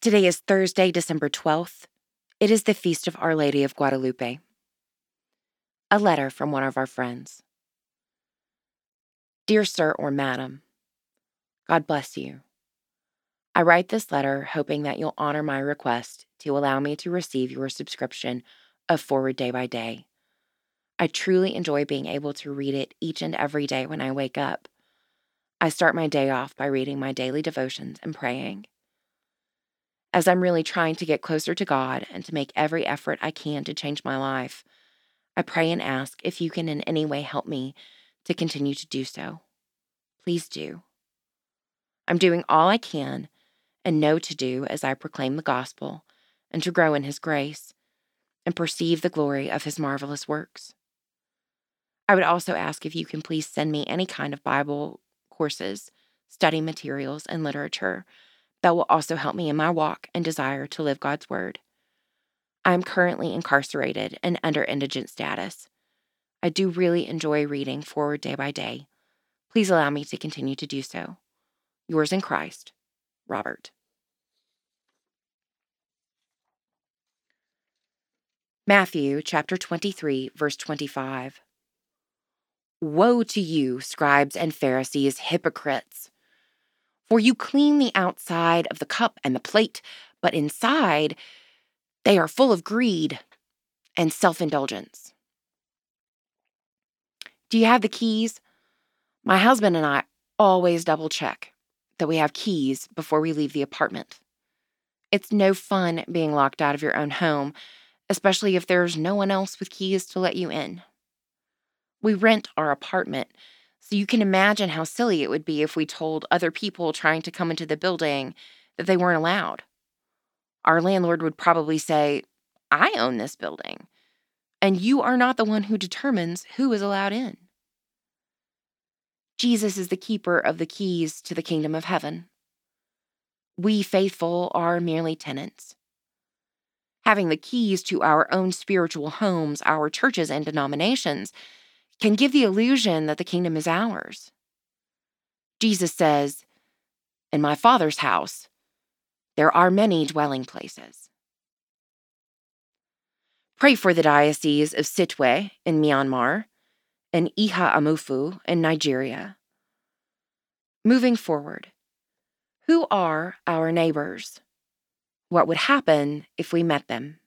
Today is Thursday, December 12th. It is the feast of Our Lady of Guadalupe. A letter from one of our friends. Dear Sir or Madam, God bless you. I write this letter hoping that you'll honor my request to allow me to receive your subscription of Forward Day by Day. I truly enjoy being able to read it each and every day when I wake up. I start my day off by reading my daily devotions and praying. As I'm really trying to get closer to God and to make every effort I can to change my life, I pray and ask if you can in any way help me to continue to do so. Please do. I'm doing all I can and know to do as I proclaim the gospel and to grow in His grace and perceive the glory of His marvelous works. I would also ask if you can please send me any kind of Bible courses, study materials, and literature that will also help me in my walk and desire to live God's Word. I am currently incarcerated and under indigent status. I do really enjoy reading forward day by day. Please allow me to continue to do so. Yours in Christ, Robert. Matthew chapter 23, verse 25. Woe to you, scribes and Pharisees, hypocrites! For you clean the outside of the cup and the plate, but inside they are full of greed and self indulgence. Do you have the keys? My husband and I always double check that we have keys before we leave the apartment. It's no fun being locked out of your own home, especially if there's no one else with keys to let you in. We rent our apartment, so you can imagine how silly it would be if we told other people trying to come into the building that they weren't allowed. Our landlord would probably say, I own this building, and you are not the one who determines who is allowed in. Jesus is the keeper of the keys to the kingdom of heaven. We faithful are merely tenants. Having the keys to our own spiritual homes, our churches, and denominations can give the illusion that the kingdom is ours. Jesus says, In my Father's house, there are many dwelling places. Pray for the Diocese of Sittwe in Myanmar and Iha Amufu in Nigeria. Moving forward, who are our neighbors? What would happen if we met them?